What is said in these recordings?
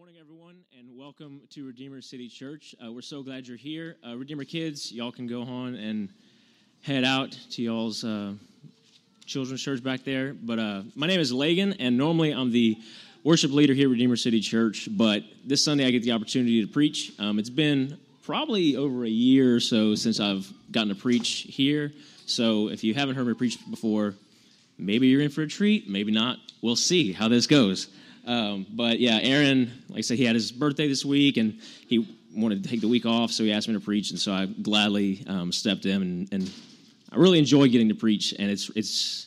morning, everyone, and welcome to Redeemer City Church. Uh, we're so glad you're here. Uh, Redeemer kids, y'all can go on and head out to y'all's uh, children's church back there. But uh, my name is Leagan, and normally I'm the worship leader here at Redeemer City Church. But this Sunday I get the opportunity to preach. Um, it's been probably over a year or so since I've gotten to preach here. So if you haven't heard me preach before, maybe you're in for a treat, maybe not. We'll see how this goes. Um, but yeah, Aaron, like I said, he had his birthday this week, and he wanted to take the week off, so he asked me to preach, and so I gladly um, stepped in, and, and, I really enjoy getting to preach, and it's it's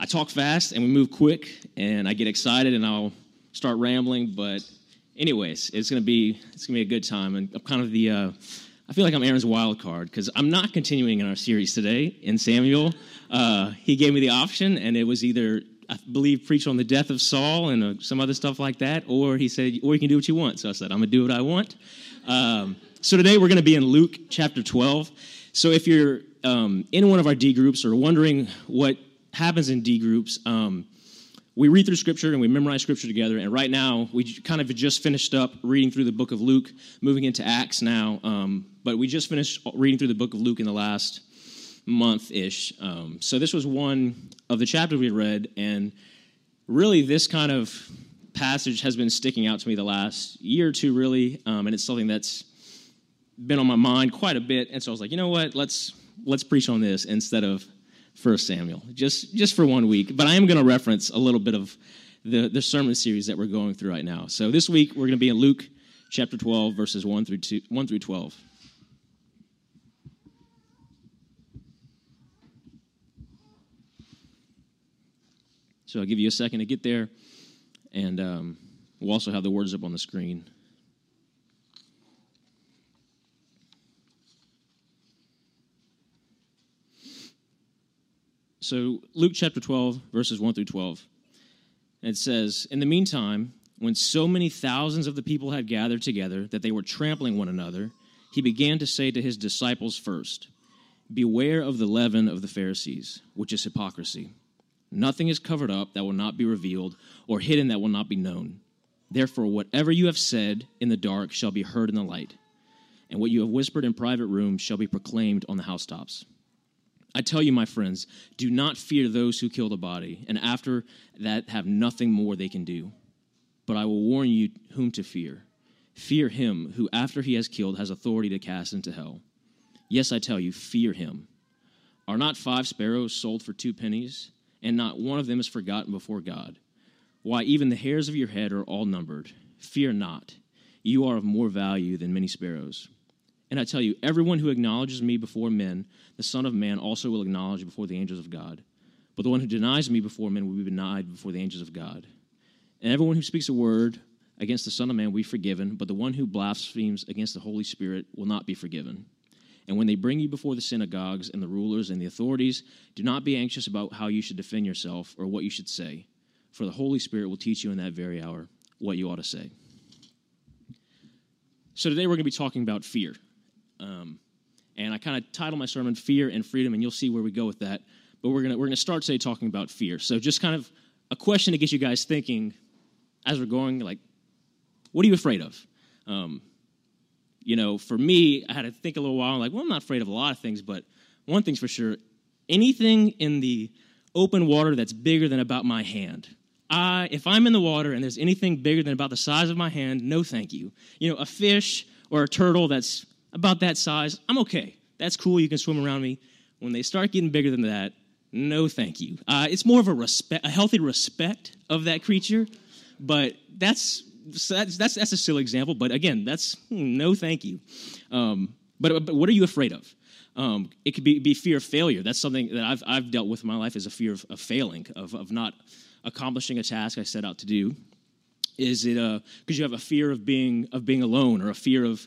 I talk fast and we move quick, and I get excited, and I'll start rambling, but anyways, it's gonna be it's gonna be a good time, and I'm kind of the uh, I feel like I'm Aaron's wild card because I'm not continuing in our series today in Samuel. Uh, he gave me the option, and it was either I believe, preach on the death of Saul and uh, some other stuff like that. Or he said, or you can do what you want. So I said, I'm going to do what I want. Um, so today we're going to be in Luke chapter 12. So if you're um, in one of our D groups or wondering what happens in D groups, um, we read through scripture and we memorize scripture together. And right now, we kind of just finished up reading through the book of Luke, moving into Acts now. Um, but we just finished reading through the book of Luke in the last month ish. Um, so this was one of the chapters we read, and really this kind of passage has been sticking out to me the last year or two, really, um, and it's something that's been on my mind quite a bit. And so I was like, you know what? Let's let's preach on this instead of First Samuel, just just for one week. But I am going to reference a little bit of the the sermon series that we're going through right now. So this week we're going to be in Luke chapter 12, verses 1 through 2, 1 through 12. So I'll give you a second to get there, and um, we'll also have the words up on the screen. So, Luke chapter 12, verses 1 through 12. it says, In the meantime, when so many thousands of the people had gathered together that they were trampling one another, he began to say to his disciples first, Beware of the leaven of the Pharisees, which is hypocrisy. Nothing is covered up that will not be revealed, or hidden that will not be known. Therefore, whatever you have said in the dark shall be heard in the light, and what you have whispered in private rooms shall be proclaimed on the housetops. I tell you, my friends, do not fear those who kill the body, and after that have nothing more they can do. But I will warn you whom to fear. Fear him who, after he has killed, has authority to cast into hell. Yes, I tell you, fear him. Are not five sparrows sold for two pennies? And not one of them is forgotten before God. Why, even the hairs of your head are all numbered. Fear not, you are of more value than many sparrows. And I tell you, everyone who acknowledges me before men, the Son of Man also will acknowledge before the angels of God. But the one who denies me before men will be denied before the angels of God. And everyone who speaks a word against the Son of Man will be forgiven, but the one who blasphemes against the Holy Spirit will not be forgiven. And when they bring you before the synagogues and the rulers and the authorities, do not be anxious about how you should defend yourself or what you should say, for the Holy Spirit will teach you in that very hour what you ought to say. So today we're going to be talking about fear. Um, and I kind of title my sermon Fear and Freedom, and you'll see where we go with that. But we're going to, we're going to start today talking about fear. So just kind of a question to get you guys thinking as we're going, like, what are you afraid of? Um, you know, for me, I had to think a little while. Like, well, I'm not afraid of a lot of things, but one thing's for sure anything in the open water that's bigger than about my hand. I, if I'm in the water and there's anything bigger than about the size of my hand, no thank you. You know, a fish or a turtle that's about that size, I'm okay. That's cool. You can swim around me. When they start getting bigger than that, no thank you. Uh, it's more of a respect, a healthy respect of that creature, but that's so that's, that's, that's a silly example, but again, that's hmm, no thank you. Um, but, but what are you afraid of? Um, it could be, be fear of failure. That's something that I've, I've dealt with in my life is a fear of, of failing, of, of not accomplishing a task I set out to do. Is it because uh, you have a fear of being of being alone, or a fear of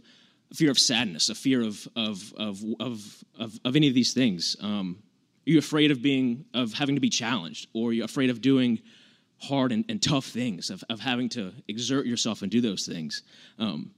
fear of sadness, a fear of of of of of, of any of these things? Um, are you afraid of being of having to be challenged, or are you afraid of doing hard and, and tough things, of, of having to exert yourself and do those things. Um,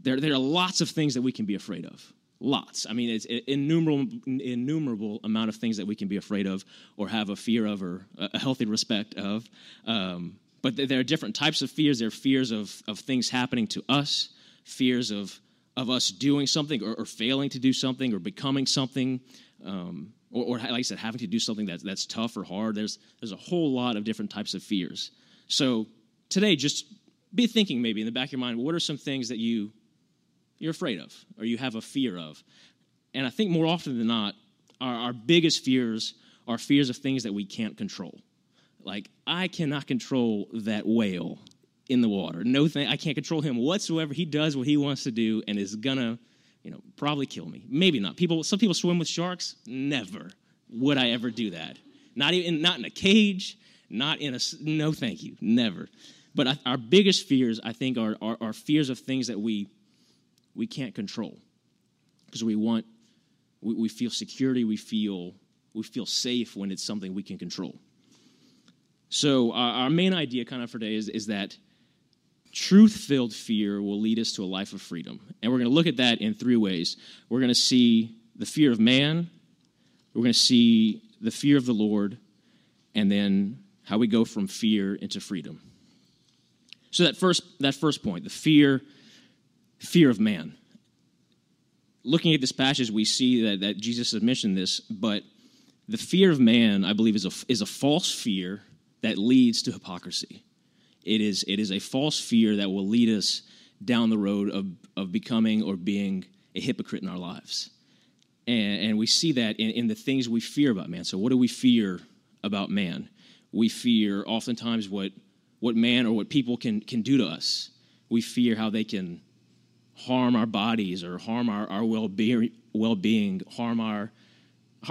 there, there are lots of things that we can be afraid of. Lots. I mean, it's innumerable, innumerable amount of things that we can be afraid of or have a fear of or a healthy respect of. Um, But there are different types of fears. There are fears of, of things happening to us, fears of, of us doing something or, or failing to do something or becoming something, um, or, or, like I said, having to do something that's, that's tough or hard. There's, there's a whole lot of different types of fears. So today, just be thinking maybe in the back of your mind, what are some things that you, you're afraid of or you have a fear of? And I think more often than not, our, our biggest fears are fears of things that we can't control. Like, I cannot control that whale in the water. No thing, I can't control him whatsoever. He does what he wants to do and is gonna, you know, probably kill me. Maybe not. People, some people swim with sharks. Never would I ever do that. Not even, not in a cage. Not in a. No, thank you. Never. But our biggest fears, I think, are, are, are fears of things that we we can't control because we want we, we feel security. We feel we feel safe when it's something we can control. So, our, our main idea, kind of for today, is, is that truth filled fear will lead us to a life of freedom. And we're going to look at that in three ways. We're going to see the fear of man, we're going to see the fear of the Lord, and then how we go from fear into freedom. So that first that first point, the fear fear of man. Looking at this passage, we see that, that Jesus has mentioned this, but the fear of man, I believe, is a, is a false fear that leads to hypocrisy. It is, it is a false fear that will lead us down the road of, of becoming or being a hypocrite in our lives. And, and we see that in, in the things we fear about man. So, what do we fear about man? We fear oftentimes what, what man or what people can, can do to us. We fear how they can harm our bodies or harm our, our well-being, well-being, harm our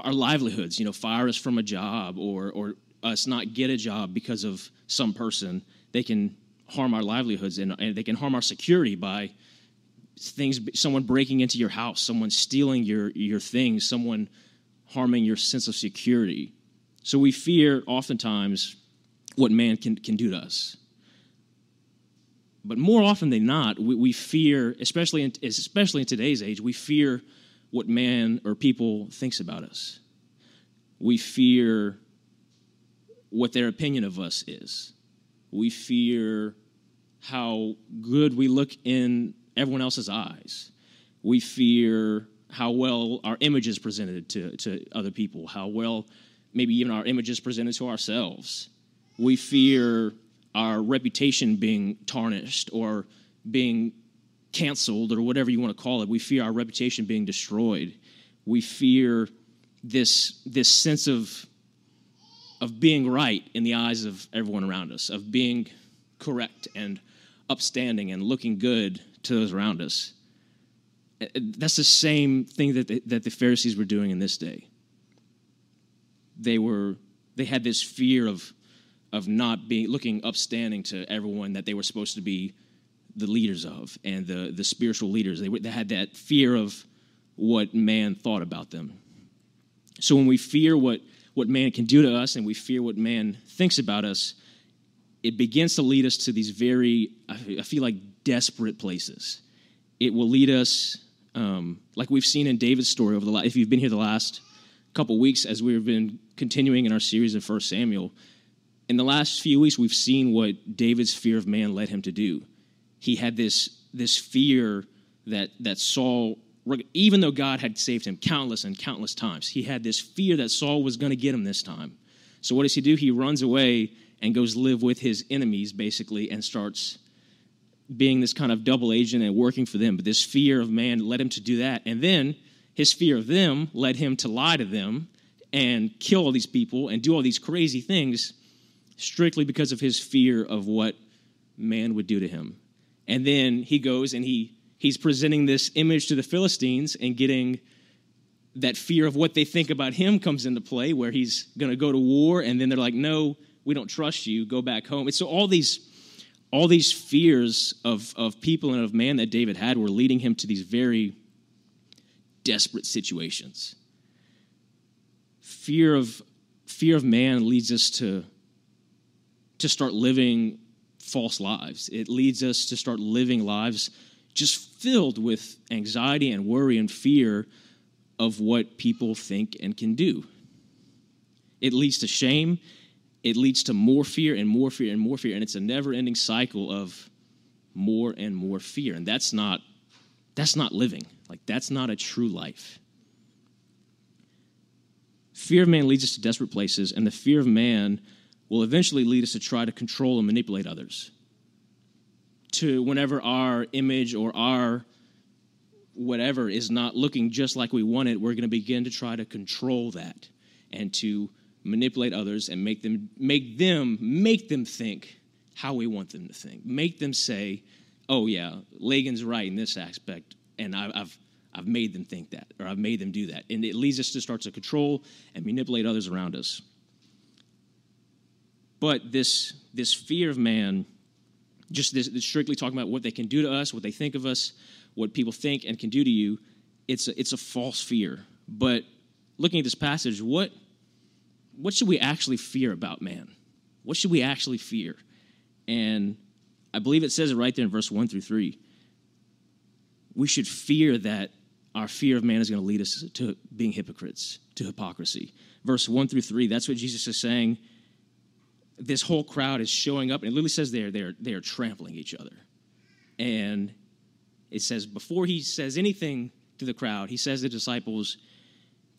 our livelihoods, you know, fire us from a job or, or us not get a job because of some person, they can harm our livelihoods and, and they can harm our security by things, someone breaking into your house, someone stealing your, your things, someone harming your sense of security. So we fear oftentimes what man can, can do to us. But more often than not, we, we fear, especially in, especially in today's age, we fear what man or people thinks about us. We fear what their opinion of us is. We fear how good we look in everyone else's eyes. We fear how well our image is presented to, to other people, how well maybe even our image is presented to ourselves. We fear our reputation being tarnished or being canceled or whatever you want to call it. We fear our reputation being destroyed. We fear this, this sense of, of being right in the eyes of everyone around us, of being correct and upstanding and looking good to those around us. Uh, uh, that's the same thing that the, that the Pharisees were doing in this day. They were they had this fear of of not being looking upstanding to everyone that they were supposed to be the leaders of and the, the spiritual leaders. They, were, they had that fear of what man thought about them. So when we fear what, what man can do to us and we fear what man thinks about us, it begins to lead us to these very, I feel like, desperate places. It will lead us, um, like we've seen in David's story over the last, if you've been here the last couple weeks as we've been continuing in our series of First Samuel, in the last few weeks, we've seen what David's fear of man led him to do he had this, this fear that, that Saul, even though God had saved him countless and countless times, he had this fear that Saul was going to get him this time. So what does he do? He runs away and goes live with his enemies, basically, and starts being this kind of double agent and working for them. But this fear of man led him to do that. And then his fear of them led him to lie to them and kill all these people and do all these crazy things strictly because of his fear of what man would do to him. And then he goes and he he's presenting this image to the Philistines and getting that fear of what they think about him comes into play where he's going to go to war and then they're like no we don't trust you. Go back home. And so all these all these fears of of people and of man that david had were leading him to these very desperate situations. Fear of fear of man leads us to to start living false lives. It leads us to start living lives just filled with anxiety and worry and fear of what people think and can do. It leads to shame it leads to more fear and more fear and more fear. And it's a never ending cycle of more and more fear. And that's not, that's not living. Like, that's not a true life. Fear of man leads us to desperate places, and the fear of man will eventually lead us to try to control and manipulate others. To whenever our image or our whatever is not looking just like we want it, we're going to begin to try to control that and to manipulate others and make them make them make them think how we want them to think. Make them say, "Oh yeah, Leagan's right in this aspect," and I, I've I've made them think that, or I've made them do that, and it leads us to start to control and manipulate others around us. But this this fear of man, just this, this strictly talking about what they can do to us, what they think of us, what people think and can do to you, it's a, it's a false fear. But looking at this passage, what what should we actually fear about man? What should we actually fear? And I believe it says it right there in verse 1 through 3. We should fear that our fear of man is going to lead us to being hypocrites, to hypocrisy. Verse 1 through 3, that's what Jesus is saying. This whole crowd is showing up, and it literally says they're, they're, they're trampling each other. And it says, before he says anything to the crowd, he says to the disciples,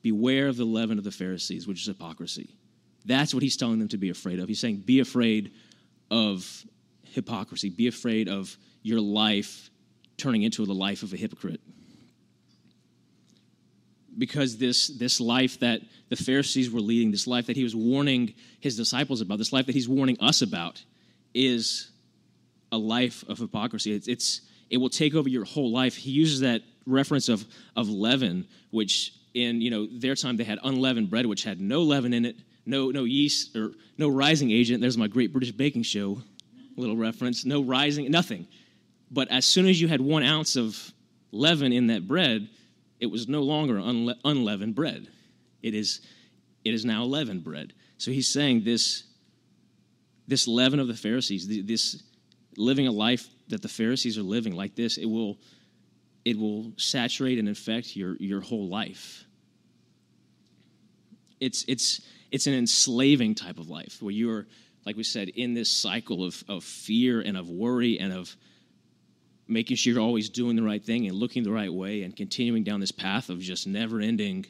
Beware of the leaven of the Pharisees, which is hypocrisy. That's what he's telling them to be afraid of. He's saying, Be afraid of hypocrisy, be afraid of your life turning into the life of a hypocrite. Because this, this life that the Pharisees were leading, this life that he was warning his disciples about, this life that he's warning us about, is a life of hypocrisy. It's, it's it will take over your whole life. He uses that reference of, of leaven, which in you know their time they had unleavened bread, which had no leaven in it, no no yeast or no rising agent. There's my Great British Baking Show little reference. No rising, nothing. But as soon as you had one ounce of leaven in that bread, it was no longer unle- unleavened bread. It is it is now leavened bread. So he's saying this this leaven of the Pharisees, this living a life that the Pharisees are living like this, it will it will saturate and infect your, your whole life. It's, it's, it's an enslaving type of life where you're, like we said, in this cycle of, of fear and of worry and of making sure you're always doing the right thing and looking the right way and continuing down this path of just never ending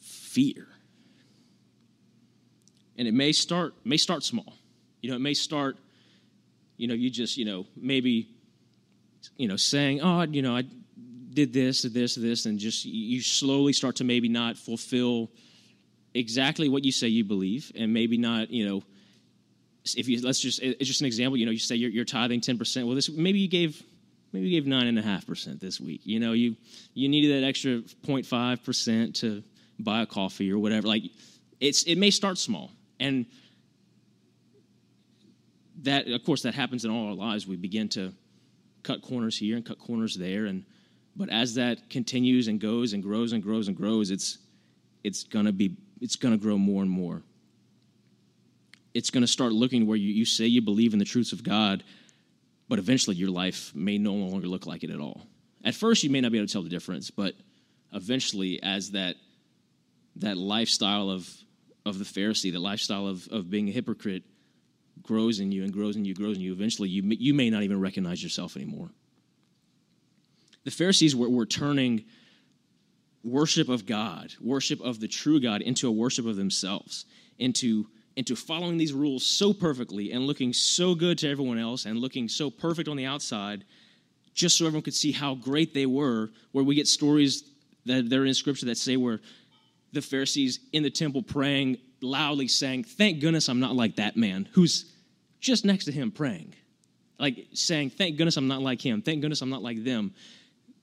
fear. And it may start may start small. You know, it may start, you know, you just, you know, maybe you know, saying, oh, you know, I did this, this, this, and just you slowly start to maybe not fulfill exactly what you say you believe, and maybe not, you know, if you let's just it's just an example. You know, you say you're, you're tithing ten percent. Well, this maybe you gave maybe you gave nine and a half percent this week. You know, you you needed that extra 0.5 percent to buy a coffee or whatever. Like, it's it may start small, and that of course that happens in all our lives. We begin to cut corners here and cut corners there and but as that continues and goes and grows and grows and grows it's it's going to be it's going to grow more and more it's going to start looking where you, you say you believe in the truths of god but eventually your life may no longer look like it at all at first you may not be able to tell the difference but eventually as that that lifestyle of of the pharisee the lifestyle of, of being a hypocrite grows in you and grows in you, grows in you, eventually you, you may not even recognize yourself anymore. The Pharisees were, were turning worship of God, worship of the true God, into a worship of themselves, into, into following these rules so perfectly and looking so good to everyone else and looking so perfect on the outside, just so everyone could see how great they were. Where we get stories that they're in Scripture that say where the Pharisees in the temple praying loudly saying, Thank goodness I'm not like that man who's just next to him praying. Like saying, Thank goodness I'm not like him. Thank goodness I'm not like them.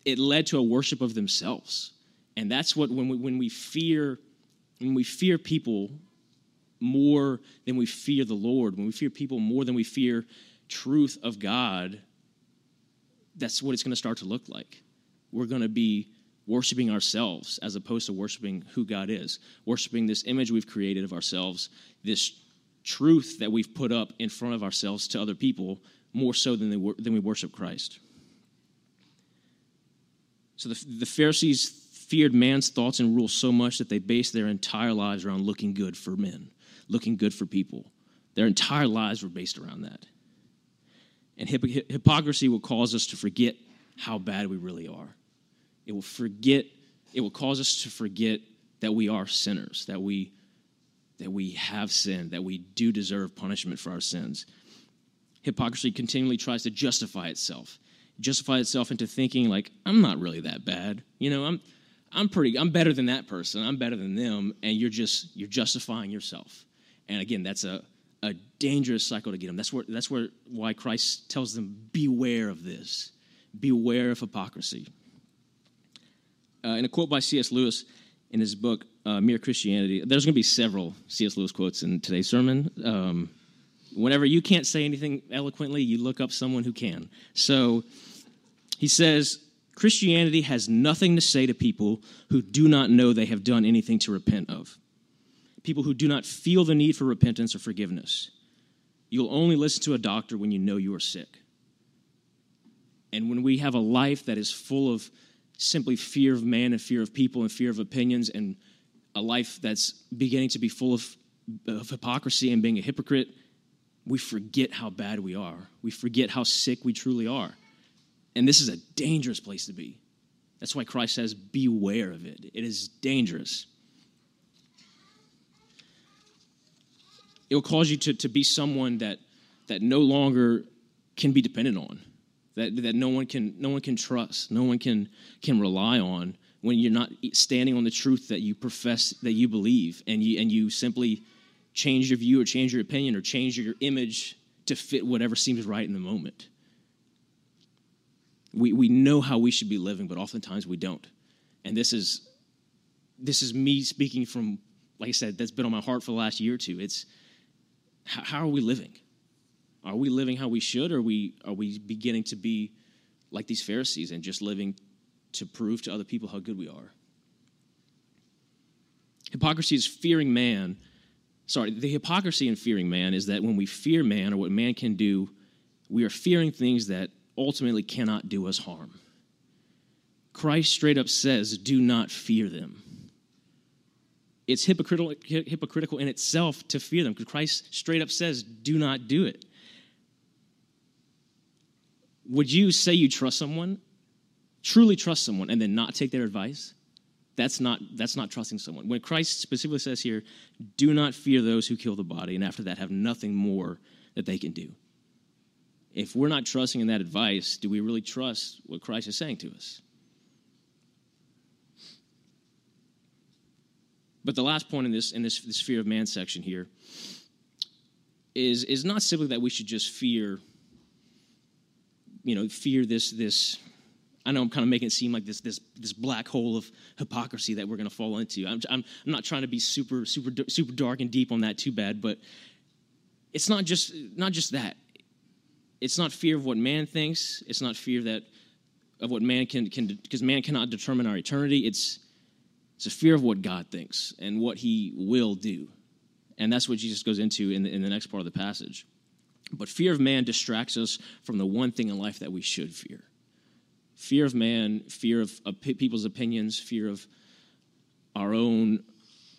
It led to a worship of themselves. And that's what, when we, when we fear, when we fear people more than we fear the Lord, when we fear people more than we fear truth of God, that's what it's going to start to look like. We're going to be worshiping ourselves as opposed to worshiping who God is, worshiping this image we've created of ourselves, this truth that we've put up in front of ourselves to other people more so than, they, than we worship Christ. So the, the Pharisees feared man's thoughts and rules so much that they based their entire lives around looking good for men, looking good for people. Their entire lives were based around that. And hypocrisy will cause us to forget how bad we really are. It will forget, it will cause us to forget that we are sinners, that we that we have sinned, that we do deserve punishment for our sins. Hypocrisy continually tries to justify itself, justify itself into thinking like I'm not really that bad. You know, I'm I'm pretty I'm better than that person. I'm better than them and you're just you're justifying yourself. And again, that's a a dangerous cycle to get them. That's where that's where why Christ tells them beware of this. Beware of hypocrisy. Uh, in a quote by C.S. Lewis in his book uh, Mere Christianity, there's going to be several C.S. Lewis quotes in today's sermon. Um, whenever you can't say anything eloquently, you look up someone who can. So he says, Christianity has nothing to say to people who do not know they have done anything to repent of, people who do not feel the need for repentance or forgiveness. You'll only listen to a doctor when you know you are sick. And when we have a life that is full of simply fear of man and fear of people and fear of opinions and a life that's beginning to be full of, of hypocrisy and being a hypocrite, we forget how bad we are. We forget how sick we truly are. And this is a dangerous place to be. That's why Christ says, Beware of it. It is dangerous. It will cause you to, to be someone that, that no longer can be dependent on, that, that no, one can, no one can trust, no one can, can rely on when you're not standing on the truth that you profess that you believe and you, and you simply change your view or change your opinion or change your image to fit whatever seems right in the moment. We, we know how we should be living, but oftentimes we don't. And this is this is me speaking from, like I said, that's been on my heart for the last year or two. It's how, are we living? Are we living how we should, or are we are we beginning to be like these Pharisees and just living to prove to other people how good we are. Hypocrisy is fearing man. Sorry, the hypocrisy in fearing man is that when we fear man or what man can do, we are fearing things that ultimately cannot do us harm. Christ straight up says, Do not fear them. It's hypocritical, hypocritical in itself to fear them because Christ straight up says, Do not do it. Would you say you trust someone truly trust someone and then not take their advice, that's not, that's not trusting someone. When Christ specifically says here, do not fear those who kill the body, and after that have nothing more that they can do. If we're not trusting in that advice, do we really trust what Christ is saying to us? But the last point in this in this, this fear of man section here is, is not simply that we should just fear, you know, fear this this I know I'm kind of making it seem like this this this black hole of hypocrisy that we're going to fall into. I'm, I'm I'm not trying to be super super super dark and deep on that too bad, but it's not just not just that. It's not fear of what man thinks. It's not fear that of what man can can because man cannot determine our eternity. It's it's a fear of what God thinks and what He will do, and that's what Jesus goes into in the, in the next part of the passage. But fear of man distracts us from the one thing in life that we should fear fear of man, fear of, of people's opinions, fear of our own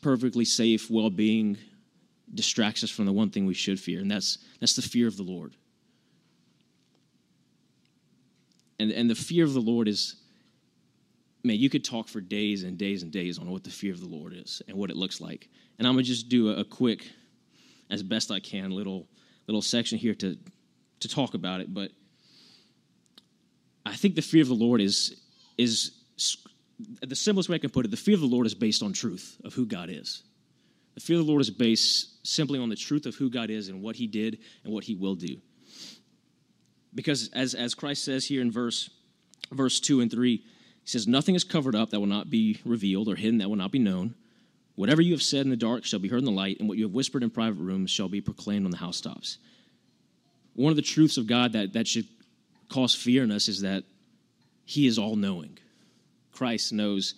perfectly safe well being distracts us from the one thing we should fear, and that's, that's the fear of the Lord. And, and the fear of the Lord is, man, you could talk for days and days and days on what the fear of the Lord is and what it looks like. And I'm to just do a, a quick, as best I can, little, little section here to, to talk about it. But I think the fear of the Lord is is the simplest way I can put it. The fear of the Lord is based on truth of who God is. The fear of the Lord is based simply on the truth of who God is and what He did and what He will do. Because as as Christ says here in verse verse two and three, He says, "Nothing is covered up that will not be revealed, or hidden that will not be known." Whatever you have said in the dark shall be heard in the light, and what you have whispered in private rooms shall be proclaimed on the housetops. One of the truths of God that, that should cause fear in us is that he is all knowing. Christ knows.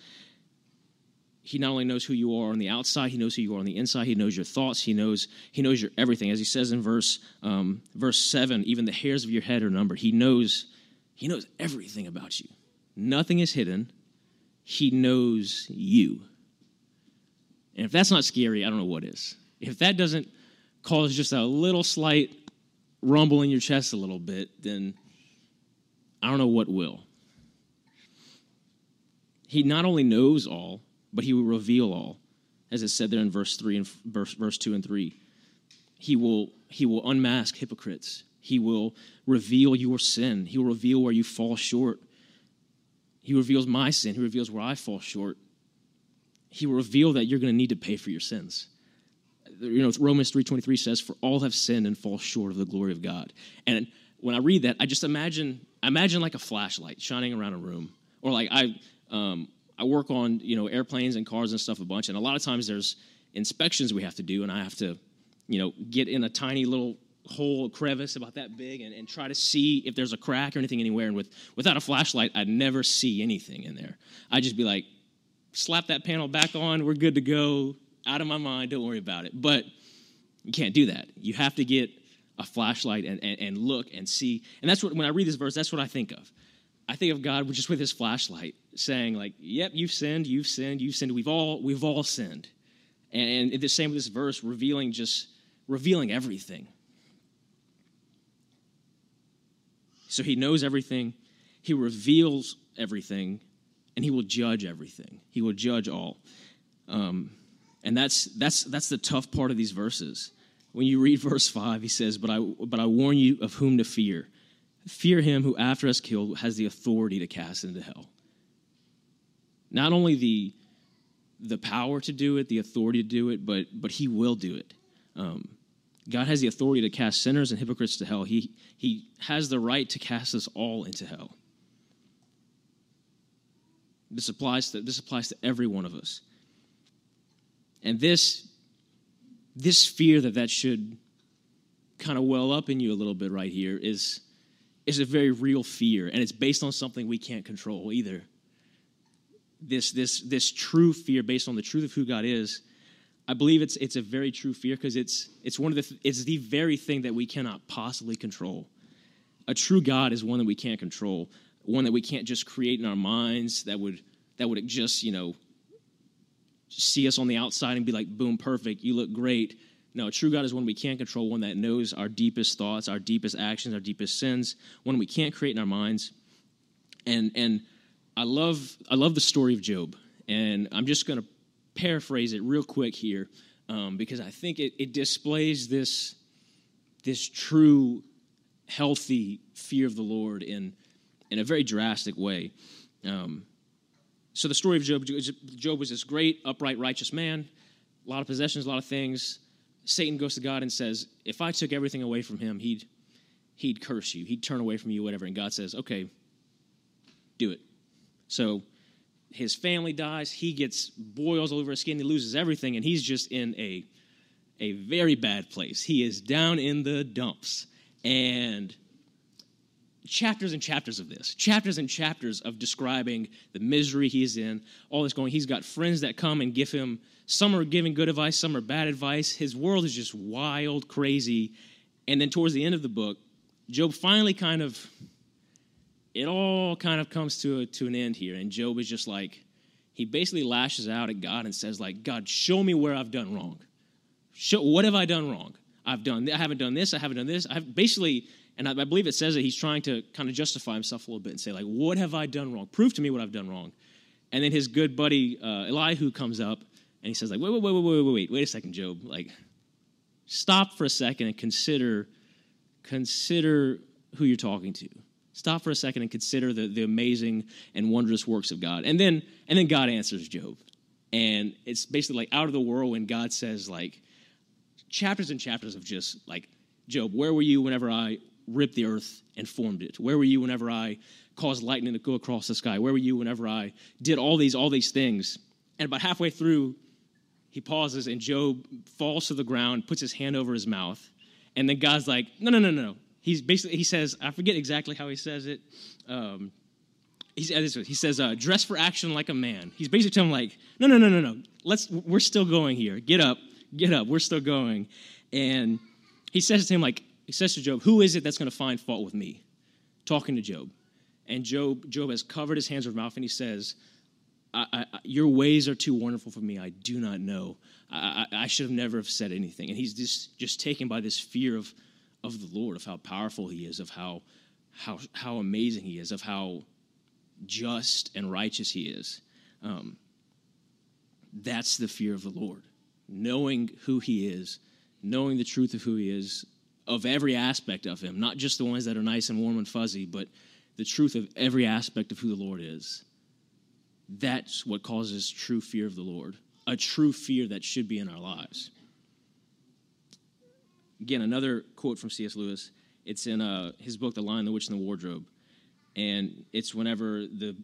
He not only knows who you are on the outside, he knows who you are on the inside. He knows your thoughts. He knows he knows your everything. As he says in verse um, verse seven, even the hairs of your head are numbered. He knows he knows everything about you. Nothing is hidden. He knows you. And if that's not scary, I don't know what is. If that doesn't cause just a little slight rumble in your chest a little bit, then I don't know what will. He not only knows all, but he will reveal all, as it said there in verse three and verse, verse two and three. He will he will unmask hypocrites. He will reveal your sin. He will reveal where you fall short. He reveals my sin. He reveals where I fall short. He will reveal that you're going to need to pay for your sins. You know, Romans 3.23 says, For all have sinned and fall short of the glory of God. And when I read that, I just imagine, imagine like a flashlight shining around a room. Or like I, um, I work on, you know, airplanes and cars and stuff a bunch. And a lot of times there's inspections we have to do, and I have to, you know, get in a tiny little hole, crevice about that big, and, and try to see if there's a crack or anything anywhere. And with, without a flashlight, I'd never see anything in there. I'd just be like, slap that panel back on, we're good to go, out of my mind, don't worry about it. But you can't do that. You have to get a flashlight and, and, and look and see. And that's what, when I read this verse, that's what I think of. I think of God just with his flashlight saying, like, yep, you've sinned, you've sinned, you've sinned. We've all, we've all sinned. And, and the same with this verse, revealing just, revealing everything. So he knows everything, he reveals everything, and he will judge everything. He will judge all. Um, and that's, that's, that's the tough part of these verses. When you read verse 5, he says, but I, but I warn you of whom to fear. Fear him who, after us killed, has the authority to cast into hell. Not only the, the power to do it, the authority to do it, but, but he will do it. Um, God has the authority to cast sinners and hypocrites to hell. He, he has the right to cast us all into hell. This applies to, this applies to every one of us. And this, this fear that that should kind of well up in you a little bit right here is, is a very real fear, and it's based on something we can't control either. This, this, this true fear based on the truth of who God is I believe it's it's a very true fear because it's it's one of the it's the very thing that we cannot possibly control. A true God is one that we can't control, one that we can't just create in our minds that would that would just you know see us on the outside and be like boom perfect you look great. No, a true God is one we can't control, one that knows our deepest thoughts, our deepest actions, our deepest sins, one we can't create in our minds. And and I love I love the story of Job, and I'm just going to paraphrase it real quick here um, because I think it, it displays this, this true, healthy fear of the Lord in, in a very drastic way. Um, so, the story of Job Job was this great, upright, righteous man, a lot of possessions, a lot of things. Satan goes to God and says, If I took everything away from him, he'd, he'd curse you, he'd turn away from you, whatever. And God says, Okay, do it. So, his family dies, he gets boils all over his skin, he loses everything, and he's just in a, a very bad place. He is down in the dumps. And chapters and chapters of this, chapters and chapters of describing the misery he's in, all this going. He's got friends that come and give him, some are giving good advice, some are bad advice. His world is just wild, crazy. And then towards the end of the book, Job finally kind of it all kind of comes to, a, to an end here. And Job is just like, he basically lashes out at God and says, like, God, show me where I've done wrong. Show, what have I done wrong? I've done, I haven't done this, I haven't done this. I've basically, and I, I believe it says that he's trying to kind of justify himself a little bit and say, like, what have I done wrong? Prove to me what I've done wrong. And then his good buddy uh, Elihu comes up and he says, like, wait, wait, wait, wait, wait, wait, wait, wait a second, Job. Like, stop for a second and consider, consider who you're talking to. Stop for a second and consider the, the amazing and wondrous works of God. And then, and then God answers Job. And it's basically like out of the world when God says, like, chapters and chapters of just like, Job, where were you whenever I ripped the earth and formed it? Where were you whenever I caused lightning to go across the sky? Where were you whenever I did all these, all these things? And about halfway through, he pauses and Job falls to the ground, puts his hand over his mouth. And then God's like, no, no, no, no, he's basically he says I forget exactly how he says it. Um, he, he says uh, dress for action like a man. He's basically telling him like no no no no no let's we're still going here. Get up get up we're still going. And he says to him like he says to Job who is it that's going to find fault with me? Talking to Job. And Job Job has covered his hands with mouth and he says I, I, your ways are too wonderful for me. I do not know. I, I, should have never have said anything. And he's just, just taken by this fear of, of the Lord, of how powerful he is, of how, how, how amazing he is, of how just and righteous he is. Um, that's the fear of the Lord. Knowing who he is, knowing the truth of who he is, of every aspect of him, not just the ones that are nice and warm and fuzzy, but the truth of every aspect of who the Lord is. That's what causes true fear of the Lord, a true fear that should be in our lives. Again, another quote from C.S. Lewis. It's in uh, his book, The Lion, the Witch, and the Wardrobe. And it's whenever the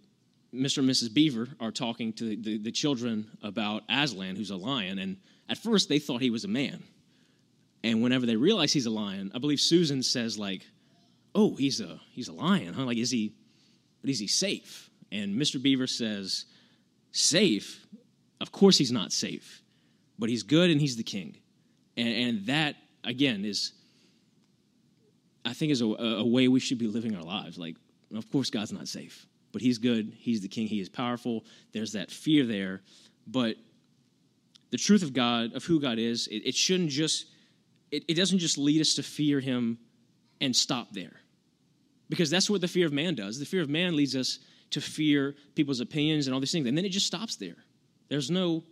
Mr. and Mrs. Beaver are talking to the, the children about Aslan, who's a lion. And at first, they thought he was a man. And whenever they realize he's a lion, I believe Susan says, like, oh, he's a, he's a lion, huh? Like, is he, but is he safe? And Mr. Beaver says, safe? Of course he's not safe, but he's good and he's the king. And, and that, again, is, I think, is a, a way we should be living our lives. Like, of course, God's not safe, but he's good. He's the king. He is powerful. There's that fear there. But the truth of God, of who God is, it, it shouldn't just, it, it doesn't just lead us to fear him and stop there. Because that's what the fear of man does. The fear of man leads us to fear people's opinions and all these things. And then it just stops there. There's no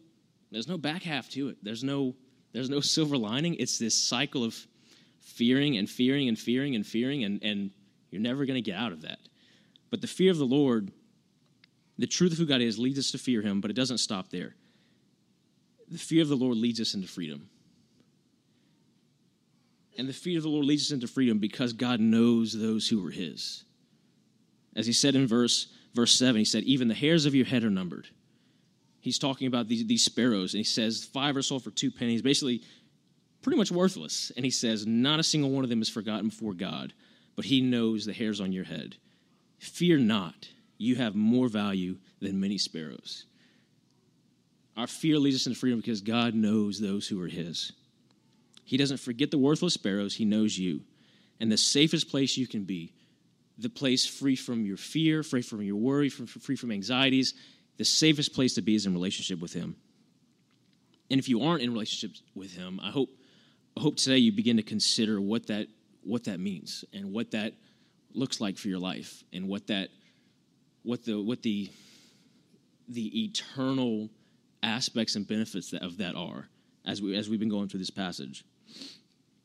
there's no back half to it. There's no there's no silver lining. It's this cycle of fearing and fearing and fearing and fearing and, and you're never going to get out of that. But the fear of the Lord, the truth of who God is, leads us to fear him, but it doesn't stop there. The fear of the Lord leads us into freedom. And the fear of the Lord leads us into freedom because God knows those who are his. As he said in verse verse 7, he said, Even the hairs of your head are numbered. He's talking about these, these sparrows, and he says, Five are sold for two pennies, basically pretty much worthless. And he says, Not a single one of them is forgotten before God, but he knows the hairs on your head. Fear not, you have more value than many sparrows. Our fear leads us into freedom because God knows those who are his. He doesn't forget the worthless sparrows, he knows you. And the safest place you can be the place free from your fear, free from your worry, free from anxieties. The safest place to be is in relationship with Him. And if you aren't in relationship with Him, I hope, I hope today you begin to consider what that, what that means and what that looks like for your life and what that, what the, what the, the eternal aspects and benefits of that are as, we, as we've been going through this passage.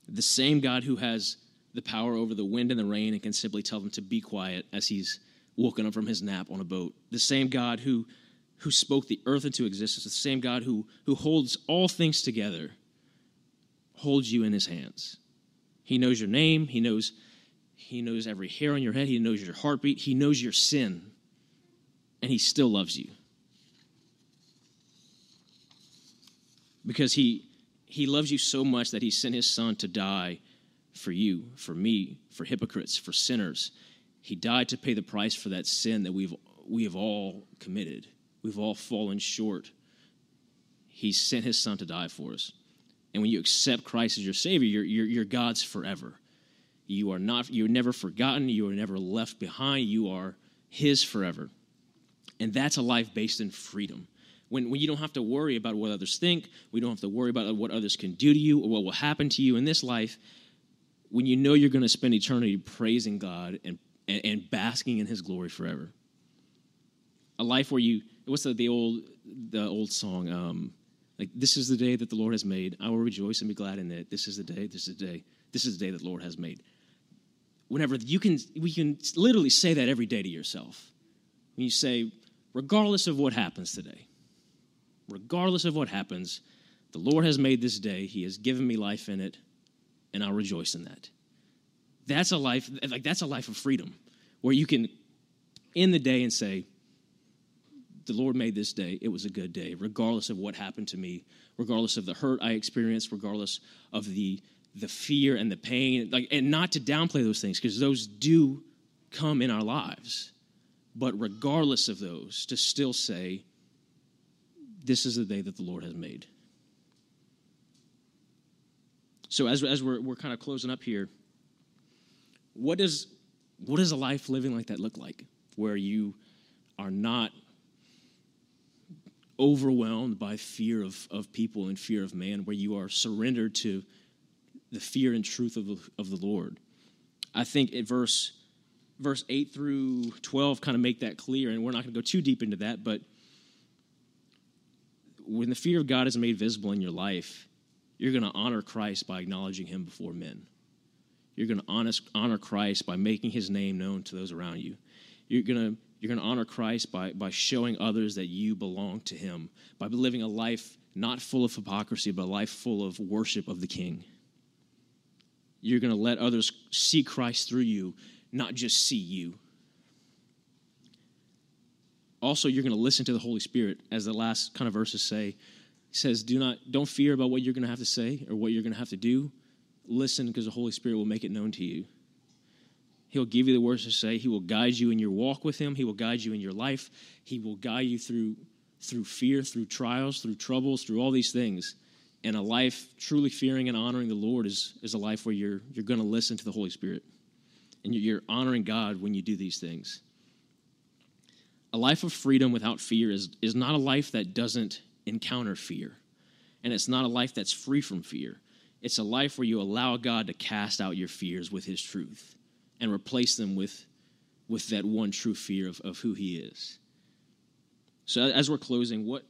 The same God who has the power over the wind and the rain and can simply tell them to be quiet as he's woken up from his nap on a boat. The same God who, who spoke the earth into existence, the same God who, who holds all things together, holds you in his hands. He knows your name, he knows, he knows every hair on your head, he knows your heartbeat, he knows your sin, and he still loves you. Because he, he loves you so much that he sent his son to die for you, for me, for hypocrites, for sinners. He died to pay the price for that sin that we've, we have all committed. We've all fallen short. He sent his son to die for us. And when you accept Christ as your Savior, you're, you're, you're God's forever. You are not, you're never forgotten. You are never left behind. You are His forever. And that's a life based in freedom. When, when you don't have to worry about what others think, we don't have to worry about what others can do to you or what will happen to you in this life when you know you're going to spend eternity praising God and, and, and, basking in His glory forever. A life where you, what's the, the old the old song? Um, like this is the day that the Lord has made. I will rejoice and be glad in it. This is the day. This is the day. This is the day that the Lord has made. Whenever you can, we can literally say that every day to yourself. When you say, regardless of what happens today, regardless of what happens, the Lord has made this day. He has given me life in it and I'll rejoice in that. That's a life like that's a life of freedom where you can end the day and say, the Lord made this day. It was a good day, regardless of what happened to me, regardless of the hurt I experienced, regardless of the the fear and the pain, like, and not to downplay those things because those do come in our lives. But regardless of those, to still say, this is the day that the Lord has made. So as, as we're, we're kind of closing up here, what does, what does a life living like that look like? Where you are not overwhelmed by fear of, of people and fear of man, where you are surrendered to the fear and truth of the, of the Lord. I think at verse verse 8 through 12 kind of make that clear, and we're not going to go too deep into that, but when the fear of God is made visible in your life, you're going to honor Christ by acknowledging him before men. You're going to honor Christ by making his name known to those around you. You're going to you're going to honor Christ by, by showing others that you belong to him, by living a life not full of hypocrisy, but a life full of worship of the King. You're going to let others see Christ through you, not just see you. Also, you're going to listen to the Holy Spirit, as the last kind of verses say. Says, Do not don't fear about what you're going to have to say or what you're going to have to do. Listen, because the Holy Spirit will make it known to you. He'll give you the words to say. He will guide you in your walk with Him. He will guide you in your life. He will guide you through, through fear, through trials, through troubles, through all these things. And a life truly fearing and honoring the Lord is, is a life where you're, you're going to listen to the Holy Spirit. And you're honoring God when you do these things. A life of freedom without fear is, is not a life that doesn't encounter fear. And it's not a life that's free from fear. It's a life where you allow God to cast out your fears with His truth and replace them with, with that one true fear of, of who He is. So, as we're closing, what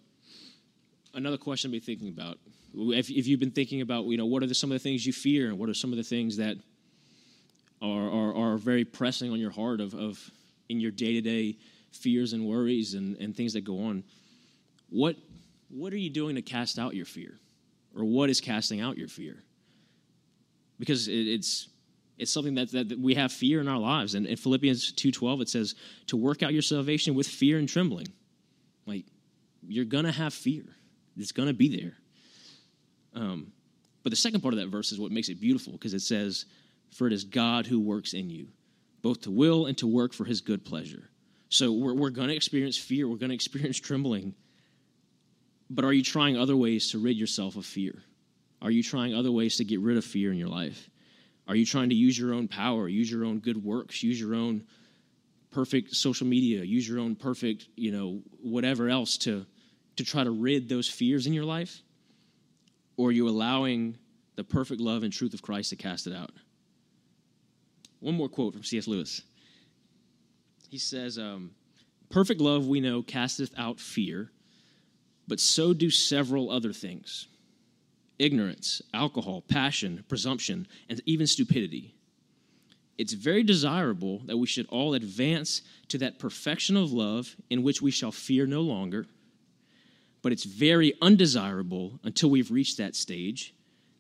another question to be thinking about? If, if you've been thinking about, you know, what are the, some of the things you fear, and what are some of the things that are, are, are very pressing on your heart of, of in your day to day fears and worries and, and things that go on? What, what are you doing to cast out your fear? Or what is casting out your fear? Because it, it's it's something that, that, that we have fear in our lives. And in Philippians 2.12, it says, to work out your salvation with fear and trembling. Like, you're going to have fear. It's going to be there. Um, but the second part of that verse is what makes it beautiful because it says, For it is God who works in you, both to will and to work for his good pleasure. So we're, we're going to experience fear, we're going to experience trembling. But are you trying other ways to rid yourself of fear? Are you trying other ways to get rid of fear in your life? Are you trying to use your own power, use your own good works, use your own perfect social media, use your own perfect, you know, whatever else to to try to rid those fears in your life? Or are you allowing the perfect love and truth of Christ to cast it out? One more quote from C.S. Lewis. He says, um, Perfect love, we know, casteth out fear, but so do several other things ignorance, alcohol, passion, presumption, and even stupidity. It's very desirable that we should all advance to that perfection of love in which we shall fear no longer. But it's very undesirable until we've reached that stage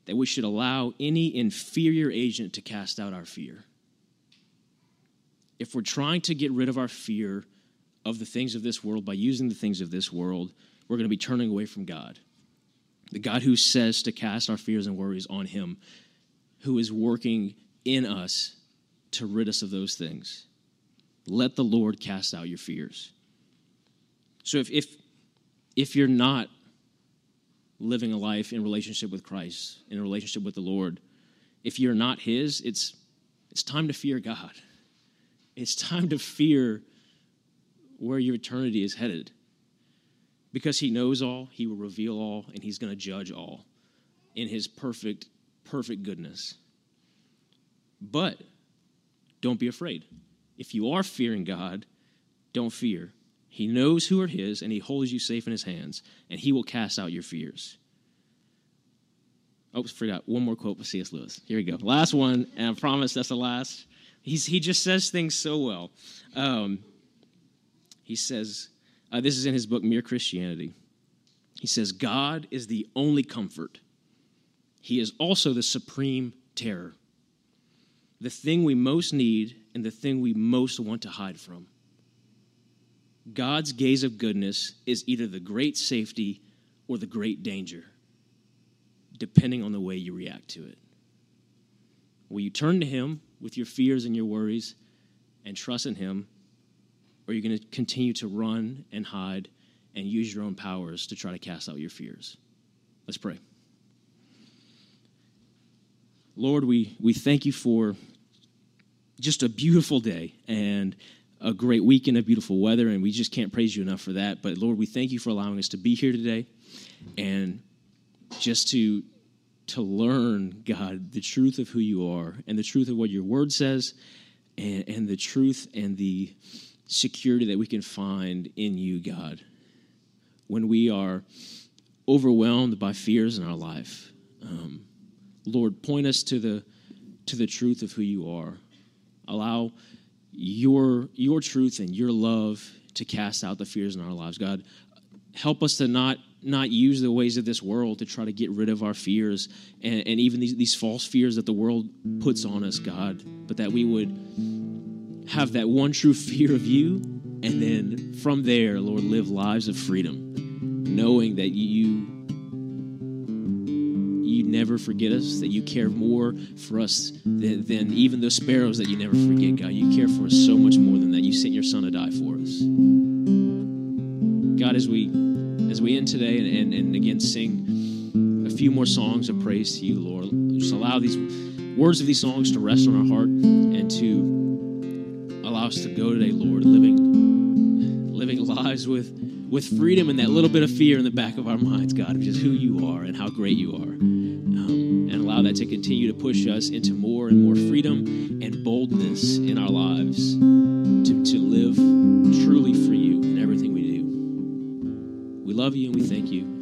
that we should allow any inferior agent to cast out our fear. If we're trying to get rid of our fear of the things of this world by using the things of this world, we're going to be turning away from God the God who says to cast our fears and worries on Him, who is working in us to rid us of those things. Let the Lord cast out your fears. So if, if, if you're not living a life in relationship with Christ, in a relationship with the Lord, if you're not His, it's, it's time to fear God. It's time to fear where your eternity is headed. Because he knows all, he will reveal all, and he's going to judge all in his perfect, perfect goodness. But don't be afraid. If you are fearing God, don't fear. He knows who are his, and he holds you safe in his hands, and he will cast out your fears. Oops, forgot one more quote with C.S. Lewis. Here we go. Last one, and I promise that's the last. He's, he just says things so well. Um, he says, uh, this is in his book, Mere Christianity. He says, God is the only comfort, He is also the supreme terror, the thing we most need and the thing we most want to hide from. God's gaze of goodness is either the great safety or the great danger, depending on the way you react to it. Will you turn to Him with your fears and your worries and trust in Him? Or are you going to continue to run and hide and use your own powers to try to cast out your fears? Let's pray. Lord, we, we thank you for just a beautiful day and a great weekend of beautiful weather, and we just can't praise you enough for that. But Lord, we thank you for allowing us to be here today and just to to learn, God, the truth of who you are and the truth of what your word says and, and the truth and the security that we can find in you, God, when we are overwhelmed by fears in our life. Um, Lord, point us to the to the truth of who you are. Allow your your truth and your love to cast out the fears in our lives. God, help us to not not use the ways of this world to try to get rid of our fears and, and even these, these false fears that the world puts on us, God, but that we would have that one true fear of you, and then from there, Lord, live lives of freedom, knowing that you you never forget us, that you care more for us than, than even those sparrows that you never forget, God. You care for us so much more than that. You sent your son to die for us. God, as we as we end today and, and, and again sing a few more songs of praise to you, Lord, just allow these words of these songs to rest on our heart and to us to go today, Lord, living living lives with with freedom and that little bit of fear in the back of our minds, God, of just who you are and how great you are. Um, and allow that to continue to push us into more and more freedom and boldness in our lives to, to live truly for you in everything we do. We love you and we thank you.